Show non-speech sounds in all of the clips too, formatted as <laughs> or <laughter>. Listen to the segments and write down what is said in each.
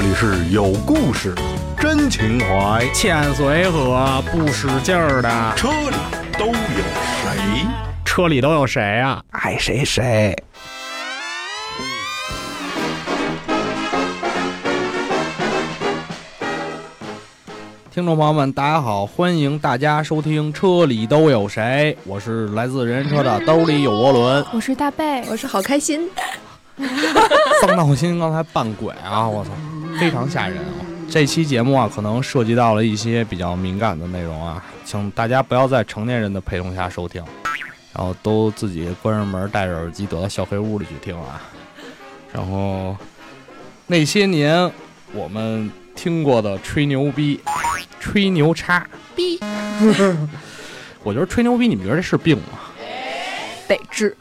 这里是有故事、真情怀，欠随和不使劲儿的，车里都有谁？车里都有谁啊？爱谁谁。听众朋友们，大家好，欢迎大家收听《车里都有谁》，我是来自人人车的兜里有涡轮，我是大贝，我是好开心。<laughs> 丧闹心刚才扮鬼啊，我操，非常吓人啊！这期节目啊，可能涉及到了一些比较敏感的内容啊，请大家不要在成年人的陪同下收听，然后都自己关上门，戴着耳机，躲到小黑屋里去听啊。然后那些年我们听过的吹牛逼、吹牛叉逼，<laughs> 我觉得吹牛逼，你们觉得这是病吗？得治。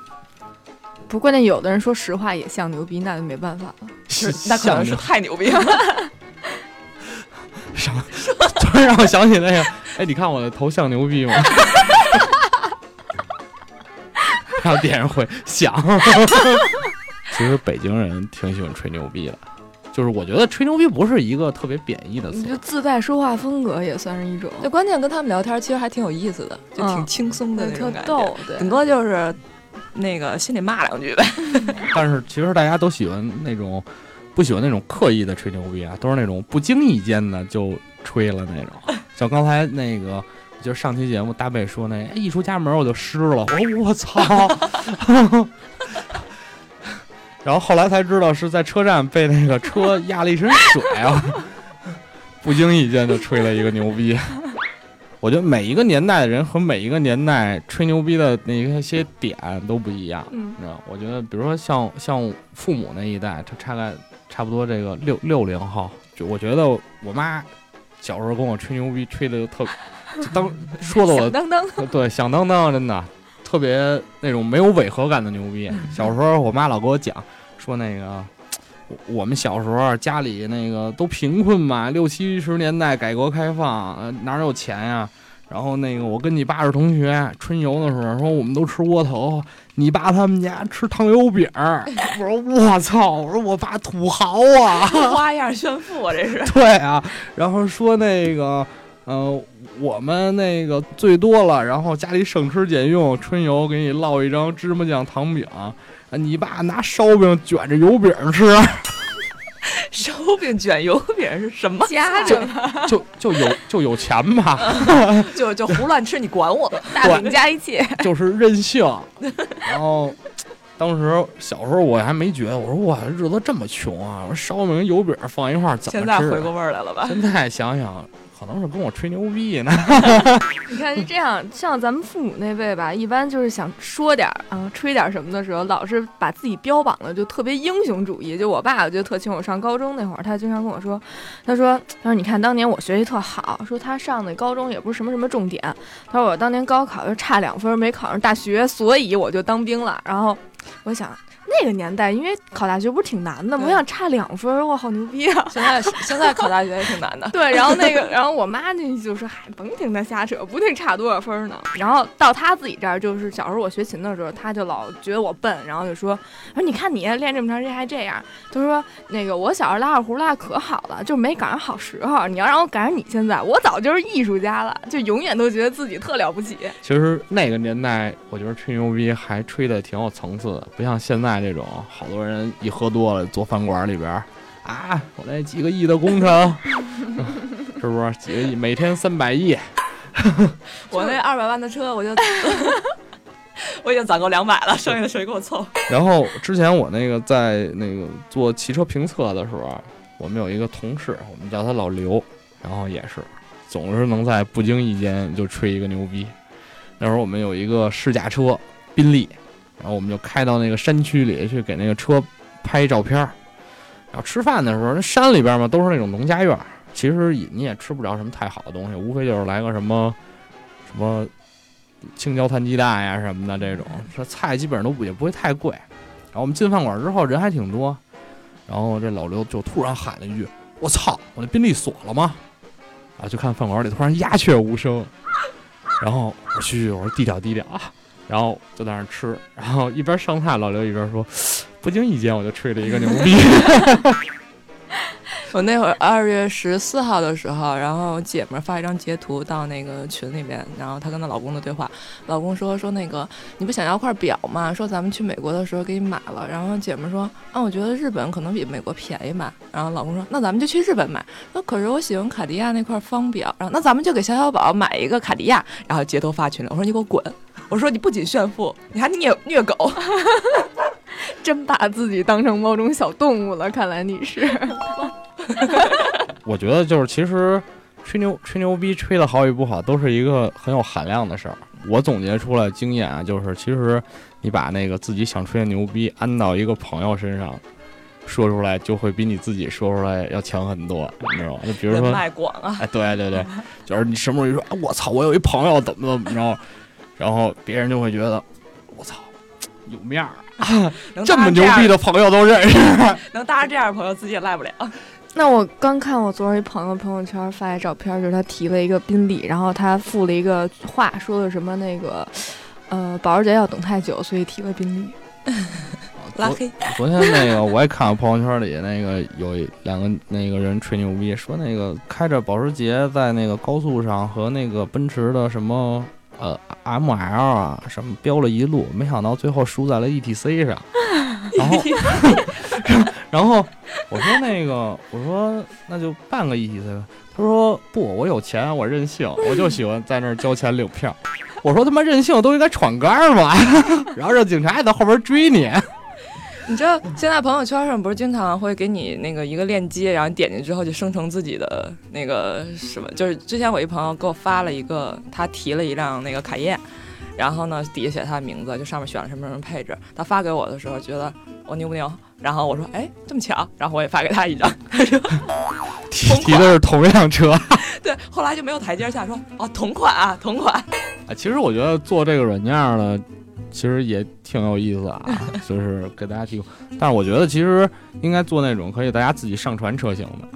不过那有的人说实话也像牛逼，那就没办法了。是那可能是太牛逼了。<laughs> 什么？<laughs> 突然让我想起那个，哎，你看我的头像牛逼吗？<laughs> 然后点上会想。其实北京人挺喜欢吹牛逼的，就是我觉得吹牛逼不是一个特别贬义的词，就自带说话风格也算是一种。就关键跟他们聊天，其实还挺有意思的，就挺轻松的那种感觉。对，顶多就是那个心里骂两句呗。<laughs> 但是其实大家都喜欢那种，不喜欢那种刻意的吹牛逼啊，都是那种不经意间的就吹了那种。像刚才那个，就是上期节目大贝说那，一出家门我就湿了，我说我操。<laughs> 然后后来才知道是在车站被那个车压了一身水啊，不经意间就吹了一个牛逼。我觉得每一个年代的人和每一个年代吹牛逼的那些点都不一样，你知道？我觉得，比如说像像父母那一代，他大概差不多这个六六零后，就我觉得我妈小时候跟我吹牛逼，<laughs> 吹的就特当说的我当当 <laughs> 对响当当，真的特别那种没有违和感的牛逼。小时候我妈老给我讲。说那个，我们小时候家里那个都贫困嘛，六七十年代改革开放，哪有钱呀？然后那个我跟你爸是同学，春游的时候说我们都吃窝头，你爸他们家吃糖油饼。<laughs> 我说我操，我说我爸土豪啊，<laughs> 花样炫富啊，这是。对啊，然后说那个，呃，我们那个最多了，然后家里省吃俭用，春游给你烙一张芝麻酱糖饼。啊！你爸拿烧饼卷着油饼吃，<laughs> 烧饼卷油饼是什么？<laughs> 家就就就有就有钱吧，<laughs> 就就胡乱吃，你管我？大饼加一切，就是任性。然后当时小时候我还没觉得，我说哇，日子这么穷啊！我说烧饼跟油饼放一块儿怎么吃？现在回过味儿来了吧？现在想想。可能是跟我吹牛逼呢。<laughs> 你看是这样，像咱们父母那辈吧，一般就是想说点儿啊，吹点什么的时候，老是把自己标榜的就特别英雄主义。就我爸，我觉得特清。我上高中那会儿，他经常跟我说，他说，他说你看当年我学习特好，说他上的高中也不是什么什么重点。他说我当年高考就差两分没考上大学，所以我就当兵了。然后我想。那个年代，因为考大学不是挺难的吗？我想差两分，我，好牛逼啊！现在现在考大学也挺难的。对，然后那个，<laughs> 然后我妈那就说：“嗨，甭听他瞎扯，不定差多少分呢。”然后到他自己这儿，就是小时候我学琴的时候，他就老觉得我笨，然后就说：“说你看你练这么长时间还这样。”他说：“那个我小时候拉二胡拉可好了，就没赶上好时候。你要让我赶上你现在，我早就是艺术家了，就永远都觉得自己特了不起。”其实那个年代，我觉得吹牛逼还吹的挺有层次的，不像现在这种好多。人一喝多了，坐饭馆里边啊，我那几个亿的工程，<laughs> 是不是几个亿？每天三百亿。<laughs> 我那二百万的车，我就 <laughs> 我已经攒够两百了，剩下的谁给我凑？然后之前我那个在那个做汽车评测的时候，我们有一个同事，我们叫他老刘，然后也是总是能在不经意间就吹一个牛逼。那会儿我们有一个试驾车，宾利。然后我们就开到那个山区里去给那个车拍照片儿。然后吃饭的时候，那山里边嘛都是那种农家院，其实你也吃不着什么太好的东西，无非就是来个什么什么青椒摊鸡蛋呀什么的这种。这菜基本上都也不会太贵。然后我们进饭馆之后人还挺多，然后这老刘就突然喊了一句：“我操，我那宾利锁了吗？”啊，就看饭馆里突然鸦雀无声。然后我去，我说低调低调啊。然后就在那吃，<laughs> 然后一边上菜，老刘一边说：“ <sighs> 不经意间我就吹了一个牛逼。<laughs> ”我那会儿二月十四号的时候，然后姐们儿发一张截图到那个群里面，然后她跟她老公的对话，老公说说那个你不想要块表吗？说咱们去美国的时候给你买了，然后姐们儿说啊，我觉得日本可能比美国便宜吧，然后老公说那咱们就去日本买，那可是我喜欢卡地亚那块方表，然后那咱们就给小小宝买一个卡地亚，然后截图发群里，我说你给我滚，我说你不仅炫富，你还虐虐狗。<laughs> 真把自己当成某种小动物了，看来你是。<laughs> 我觉得就是其实吹牛吹牛逼吹的好与不好，都是一个很有含量的事儿。我总结出来经验啊，就是其实你把那个自己想吹的牛逼安到一个朋友身上，说出来就会比你自己说出来要强很多，你知道吗？就比如人说，脉广啊，哎，对对对，就是你什么时候一说，哎，我操，我有一朋友怎么怎么着，然后别人就会觉得，我操，有面儿，能 <laughs> 这么牛逼的朋友都认识。<laughs> 能搭上这样的朋友，自己也赖不了。那我刚看我昨儿一朋友朋友圈发一照片，就是他提了一个宾利，然后他附了一个话，说的什么那个，呃，保时捷要等太久，所以提了宾利。<laughs> 拉黑，昨天那个我也看到朋友圈里那个有两个那个人吹牛逼，说那个开着保时捷在那个高速上和那个奔驰的什么呃 ML 啊什么飙了一路，没想到最后输在了 ETC 上。<laughs> 然后 <laughs> 然后我说那个我说那就办个 ETC 吧。他说不，我有钱，我任性，我就喜欢在那儿交钱领票。我说他妈任性都应该闯杆儿吧，<laughs> 然后让警察也在后边追你。你知道现在朋友圈上不是经常会给你那个一个链接，然后你点进之后就生成自己的那个什么？就是之前我一朋友给我发了一个，他提了一辆那个凯宴，然后呢底下写他的名字，就上面选了什么什么配置。他发给我的时候觉得我牛不牛？然后我说哎这么巧，然后我也发给他一张。他说 <laughs> 提提的是同一辆车。<laughs> 对，后来就没有台阶下，说哦同款啊同款。啊，其实我觉得做这个软件呢，其实也挺有意思啊，<laughs> 就是给大家提供。但是我觉得其实应该做那种可以大家自己上传车型的，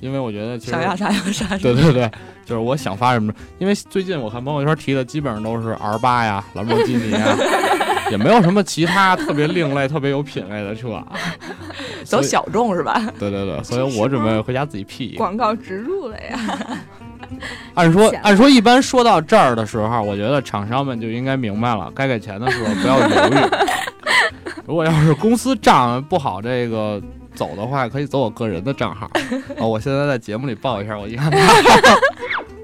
因为我觉得其实想要啥有啥。对对对，就是我想发什么，因为最近我看朋友圈提的基本上都是 R 八呀、兰博基尼啊，<laughs> 也没有什么其他特别另类、特别有品位的车啊。走小众是吧？对对对，所以我准备回家自己 P 一个。广告植入了呀！<laughs> 按说按说，一般说到这儿的时候，我觉得厂商们就应该明白了，该给钱的时候不要犹豫。<laughs> 如果要是公司账不好这个走的话，可以走我个人的账号。啊，<laughs> 我现在在节目里报一下，我一看，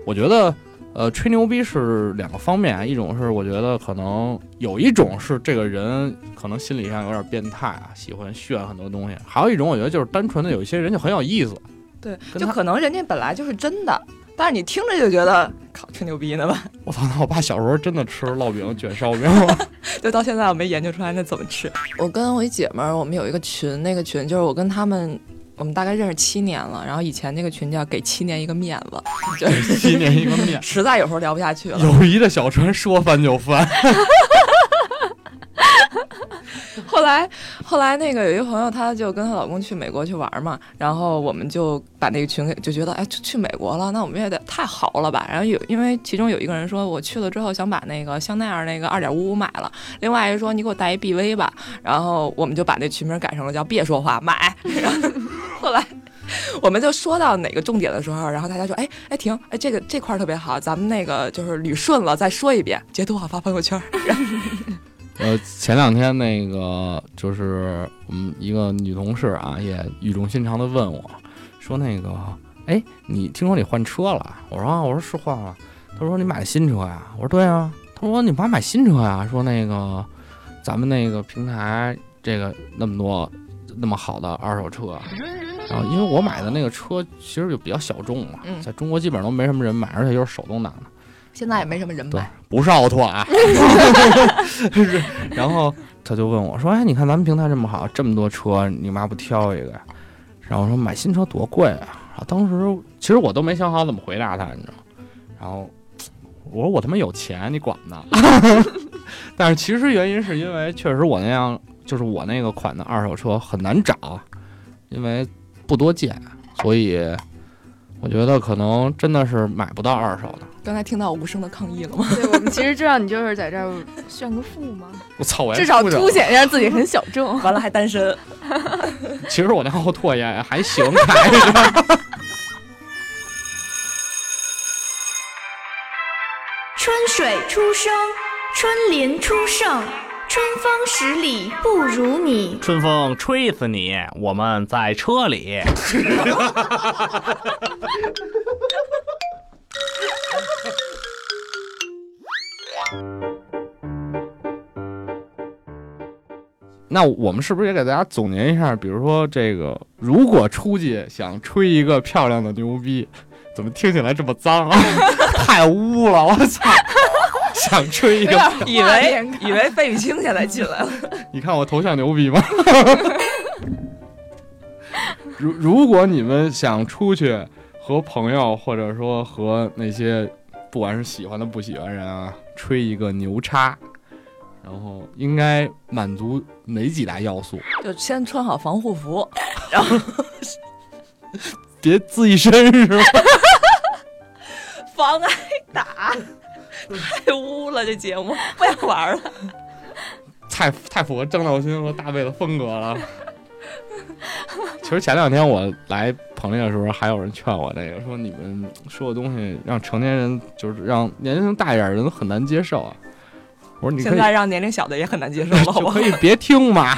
我觉得呃，吹牛逼是两个方面啊，一种是我觉得可能有一种是这个人可能心理上有点变态啊，喜欢炫很多东西；还有一种我觉得就是单纯的有一些人就很有意思。对，就可能人家本来就是真的，但是你听着就觉得靠吹牛逼呢吧？我操，那我爸小时候真的吃烙饼卷烧饼 <laughs> 吗？<laughs> 就到现在我没研究出来那怎么吃。我跟我一姐们儿，我们有一个群，那个群就是我跟他们，我们大概认识七年了。然后以前那个群叫“给七年一个面子”，就是七年一个面，<laughs> 实在有时候聊不下去了。友谊的小船说翻就翻。<laughs> 后来，后来那个有一个朋友，她就跟她老公去美国去玩嘛，然后我们就把那个群给就觉得，哎，去去美国了，那我们也得太豪了吧。然后有因为其中有一个人说，我去了之后想把那个香奈儿那个二点五五买了，另外一个说你给我带一 BV 吧，然后我们就把那群名改成了叫别说话买。然后 <laughs> 后来。<laughs> 我们就说到哪个重点的时候，然后大家说：“哎哎，停，哎，这个这块儿特别好，咱们那个就是捋顺了，再说一遍，截图好发朋友圈。<laughs> ”呃，前两天那个就是我们一个女同事啊，也语重心长的问我，说那个，哎，你听说你换车了？我说啊，我说是换了。他说你买的新车呀？我说对啊。他说你妈买新车呀？说那个咱们那个平台这个那么多那么好的二手车，然后因为我买的那个车其实就比较小众嘛，嗯在中国基本上都没什么人买，而且又是手动挡的。现在也没什么人对买，，不是奥拓啊。<laughs> <laughs> 然后他就问我说：“哎，你看咱们平台这么好，这么多车，你妈不挑一个呀？”然后我说：“买新车多贵啊！”然后当时其实我都没想好怎么回答他，你知道吗？然后我说：“我他妈有钱，你管呢？” <laughs> 但是其实原因是因为确实我那样就是我那个款的二手车很难找，因为不多见，所以我觉得可能真的是买不到二手的。刚才听到我无声的抗议了吗？对，我们其实知道你就是在这儿炫个富吗，我操，我至少凸显一下自己很小众。<laughs> 完了还单身，<laughs> 其实我那后唾液还行，开着。<laughs> 春水初生，春林初盛，春风十里不如你。春风吹死你！我们在车里。<laughs> 那我们是不是也给大家总结一下？比如说这个，如果出去想吹一个漂亮的牛逼，怎么听起来这么脏啊？<laughs> 太污了！我操！想吹一个，以为以为费玉清现在进来了，<laughs> 你看我头像牛逼吗？<laughs> 如如果你们想出去和朋友，或者说和那些不管是喜欢的不喜欢人啊，吹一个牛叉，然后应该满足哪几大要素？就先穿好防护服，然 <laughs> 后别自己身是吧？防挨打。<laughs> 太污了，这节目不想玩了。太太符合郑道勋和大卫的风格了。其实前两天我来棚里的时候，还有人劝我这个，说你们说的东西让成年人，就是让年龄大一点的人很难接受啊。我说你现在让年龄小的也很难接受了，<laughs> 可？以别听嘛。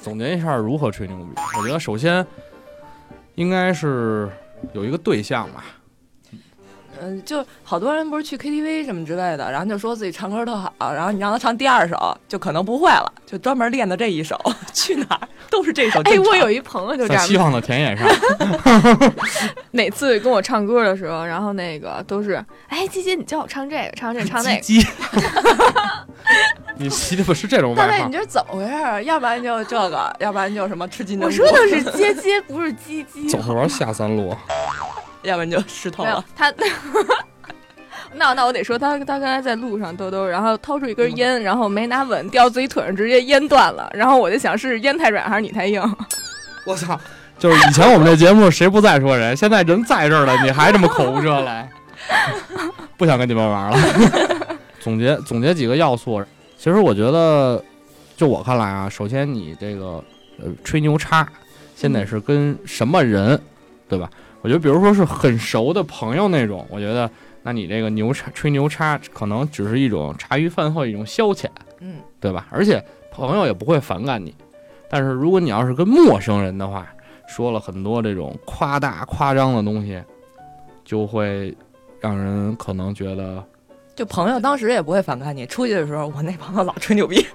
总结一下如何吹牛逼，我觉得首先应该是有一个对象吧。嗯，就好多人不是去 KTV 什么之类的，然后就说自己唱歌特好，然后你让他唱第二首，就可能不会了，就专门练的这一首，<laughs> 去哪儿都是这首 <laughs> 哎，我有一朋友就这样在西，方的田野上，<laughs> 每次跟我唱歌的时候，然后那个都是，哎，姐姐你教我唱这个，唱这个，唱那个。鸡鸡。你起的不是这种外号大卫，你，这是怎么回事儿？要不然就这个，要不然就什么吃鸡我，说的是接接，不是鸡鸡。走着玩下三路。要不然就湿透了。他。那那我得说他他刚才在路上兜兜，然后掏出一根烟，然后没拿稳，掉自己腿上，直接烟断了。然后我就想是烟太软还是你太硬？<laughs> 我操！就是以前我们这节目谁不在说人，现在人在这儿了，你还这么口无遮拦，<laughs> 不想跟你们玩了。<laughs> 总结总结几个要素，其实我觉得，就我看来啊，首先你这个呃吹牛叉，先得是跟什么人，对吧？我觉得，比如说是很熟的朋友那种，我觉得，那你这个牛叉吹牛叉，可能只是一种茶余饭后一种消遣，嗯，对吧？而且朋友也不会反感你。但是如果你要是跟陌生人的话，说了很多这种夸大夸张的东西，就会让人可能觉得就朋友当时也不会反感你，出去的时候，我那朋友老吹牛逼，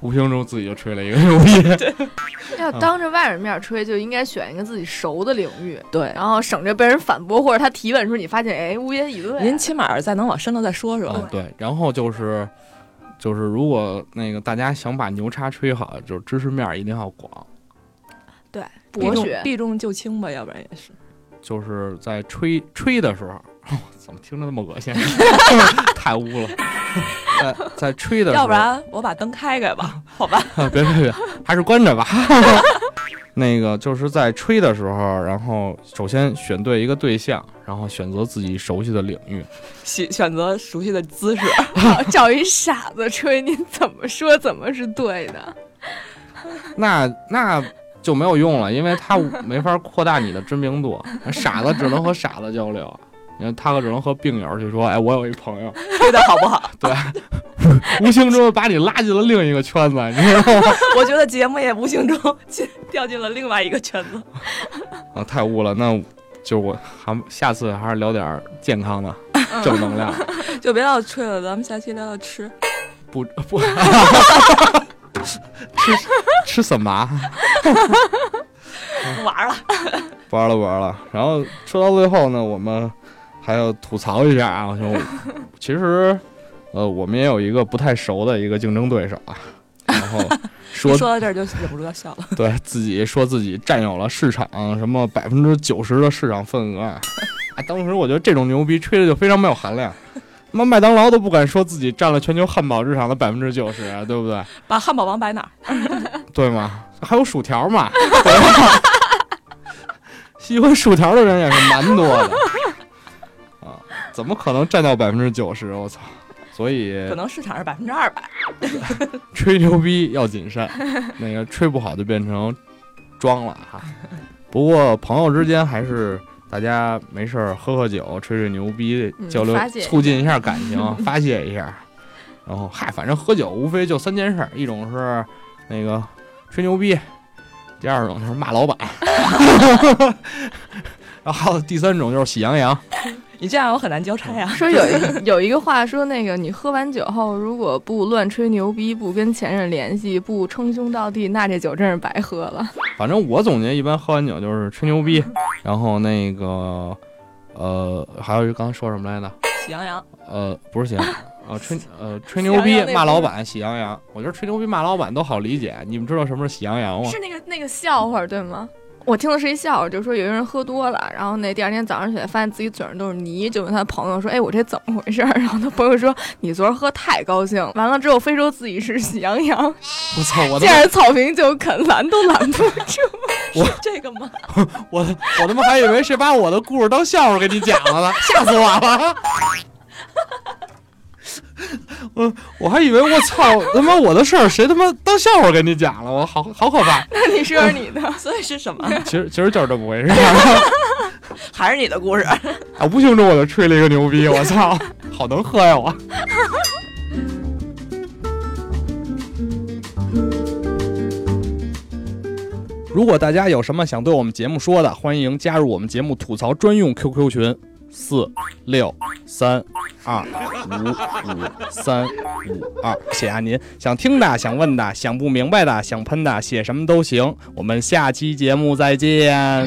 无形中自己就吹了一个牛逼。<laughs> 要当着外人面吹，就应该选一个自己熟的领域，对。然后省着被人反驳或者他提问的时候，你发现哎无言以对。您起码再能往深了再说说。嗯，对。然后就是就是，如果那个大家想把牛叉吹好，就是知识面儿一定要广。对博学，避重就轻吧，要不然也是。就是在吹吹的时候，<laughs> 怎么听着那么恶心？<laughs> 太污了。<laughs> 在在吹的时候，要不然我把灯开开吧，好吧？啊，别别别，还是关着吧。那个就是在吹的时候，然后首先选对一个对象，然后选择自己熟悉的领域。选选择熟悉的姿势，找一傻子吹，你怎么说怎么是对的。那那就没有用了，因为他没法扩大你的知名度。傻子只能和傻子交流，你看他可只能和病友去说：“哎，我有一朋友。吹的好不好？”对 <laughs> 无形中把你拉进了另一个圈子，你知道吗？<laughs> 我觉得节目也无形中进掉进了另外一个圈子。啊，太污了。那就我还下次还是聊点健康的、正能量。<laughs> 就别老吹了，咱们下期聊聊吃。不不，吃吃什么？不玩了，不玩了，不玩了。然后说到最后呢，我们还要吐槽一下啊，就 <laughs> 其实呃，我们也有一个不太熟的一个竞争对手啊，然后 <laughs> 说说到这儿就忍不住要笑了。对自己说自己占有了市场什么百分之九十的市场份额啊，哎，当时我觉得这种牛逼吹的就非常没有含量。他妈麦当劳都不敢说自己占了全球汉堡市场的百分之九十，啊对不对？把汉堡王摆哪儿？<laughs> 对吗？还有薯条嘛？喜欢薯条的人也是蛮多的啊，怎么可能占到百分之九十？我操！所以可能市场是百分之二百。<laughs> 吹牛逼要谨慎，<laughs> 那个吹不好就变成装了哈。不过朋友之间还是大家没事儿喝喝酒，吹吹牛逼，嗯交流促进一下感情，<laughs> 发泄一下。然后嗨，反正喝酒无非就三件事儿，一种是那个吹牛逼，第二种就是骂老板，然后还有第三种就是喜羊羊。你这样我很难交差呀。说有一 <laughs> 有一个话说，那个你喝完酒后，如果不乱吹牛逼，不跟前任联系，不称兄道弟，那这酒真是白喝了。反正我总结一般喝完酒就是吹牛逼，然后那个呃，还有一个刚才说什么来着？喜羊羊，呃，不是喜羊羊，呃，吹呃吹牛逼骂老板，喜羊羊。我觉得吹牛逼骂老板都好理解。你们知道什么是喜羊羊吗？是那个那个笑话对吗？我听的是一笑话，就说有一个人喝多了，然后那第二天早上起来发现自己嘴上都是泥，就问他朋友说：“哎，我这怎么回事儿？” <laughs> 然后他朋友说：“你昨儿喝太高兴，完了之后非说自己是喜羊羊，我操！我 <laughs> 见着草坪就啃，拦都拦不住。<laughs> 是这个吗？我我他妈还以为是把我的故事当笑话给你讲了呢，吓死我了！<laughs> 我我还以为我操他妈我的事儿谁他妈当笑话给你讲了，我好好可怕。<laughs> 那你说说你的，所以是什么？<laughs> 其实其实就是这么回事。还是你的故事？啊，无形中我就吹了一个牛逼，我操，好能喝呀我。如果大家有什么想对我们节目说的，欢迎加入我们节目吐槽专用 QQ 群：四六三二五五三五二。写下您想听的、想问的、想不明白的、想喷的，写什么都行。我们下期节目再见。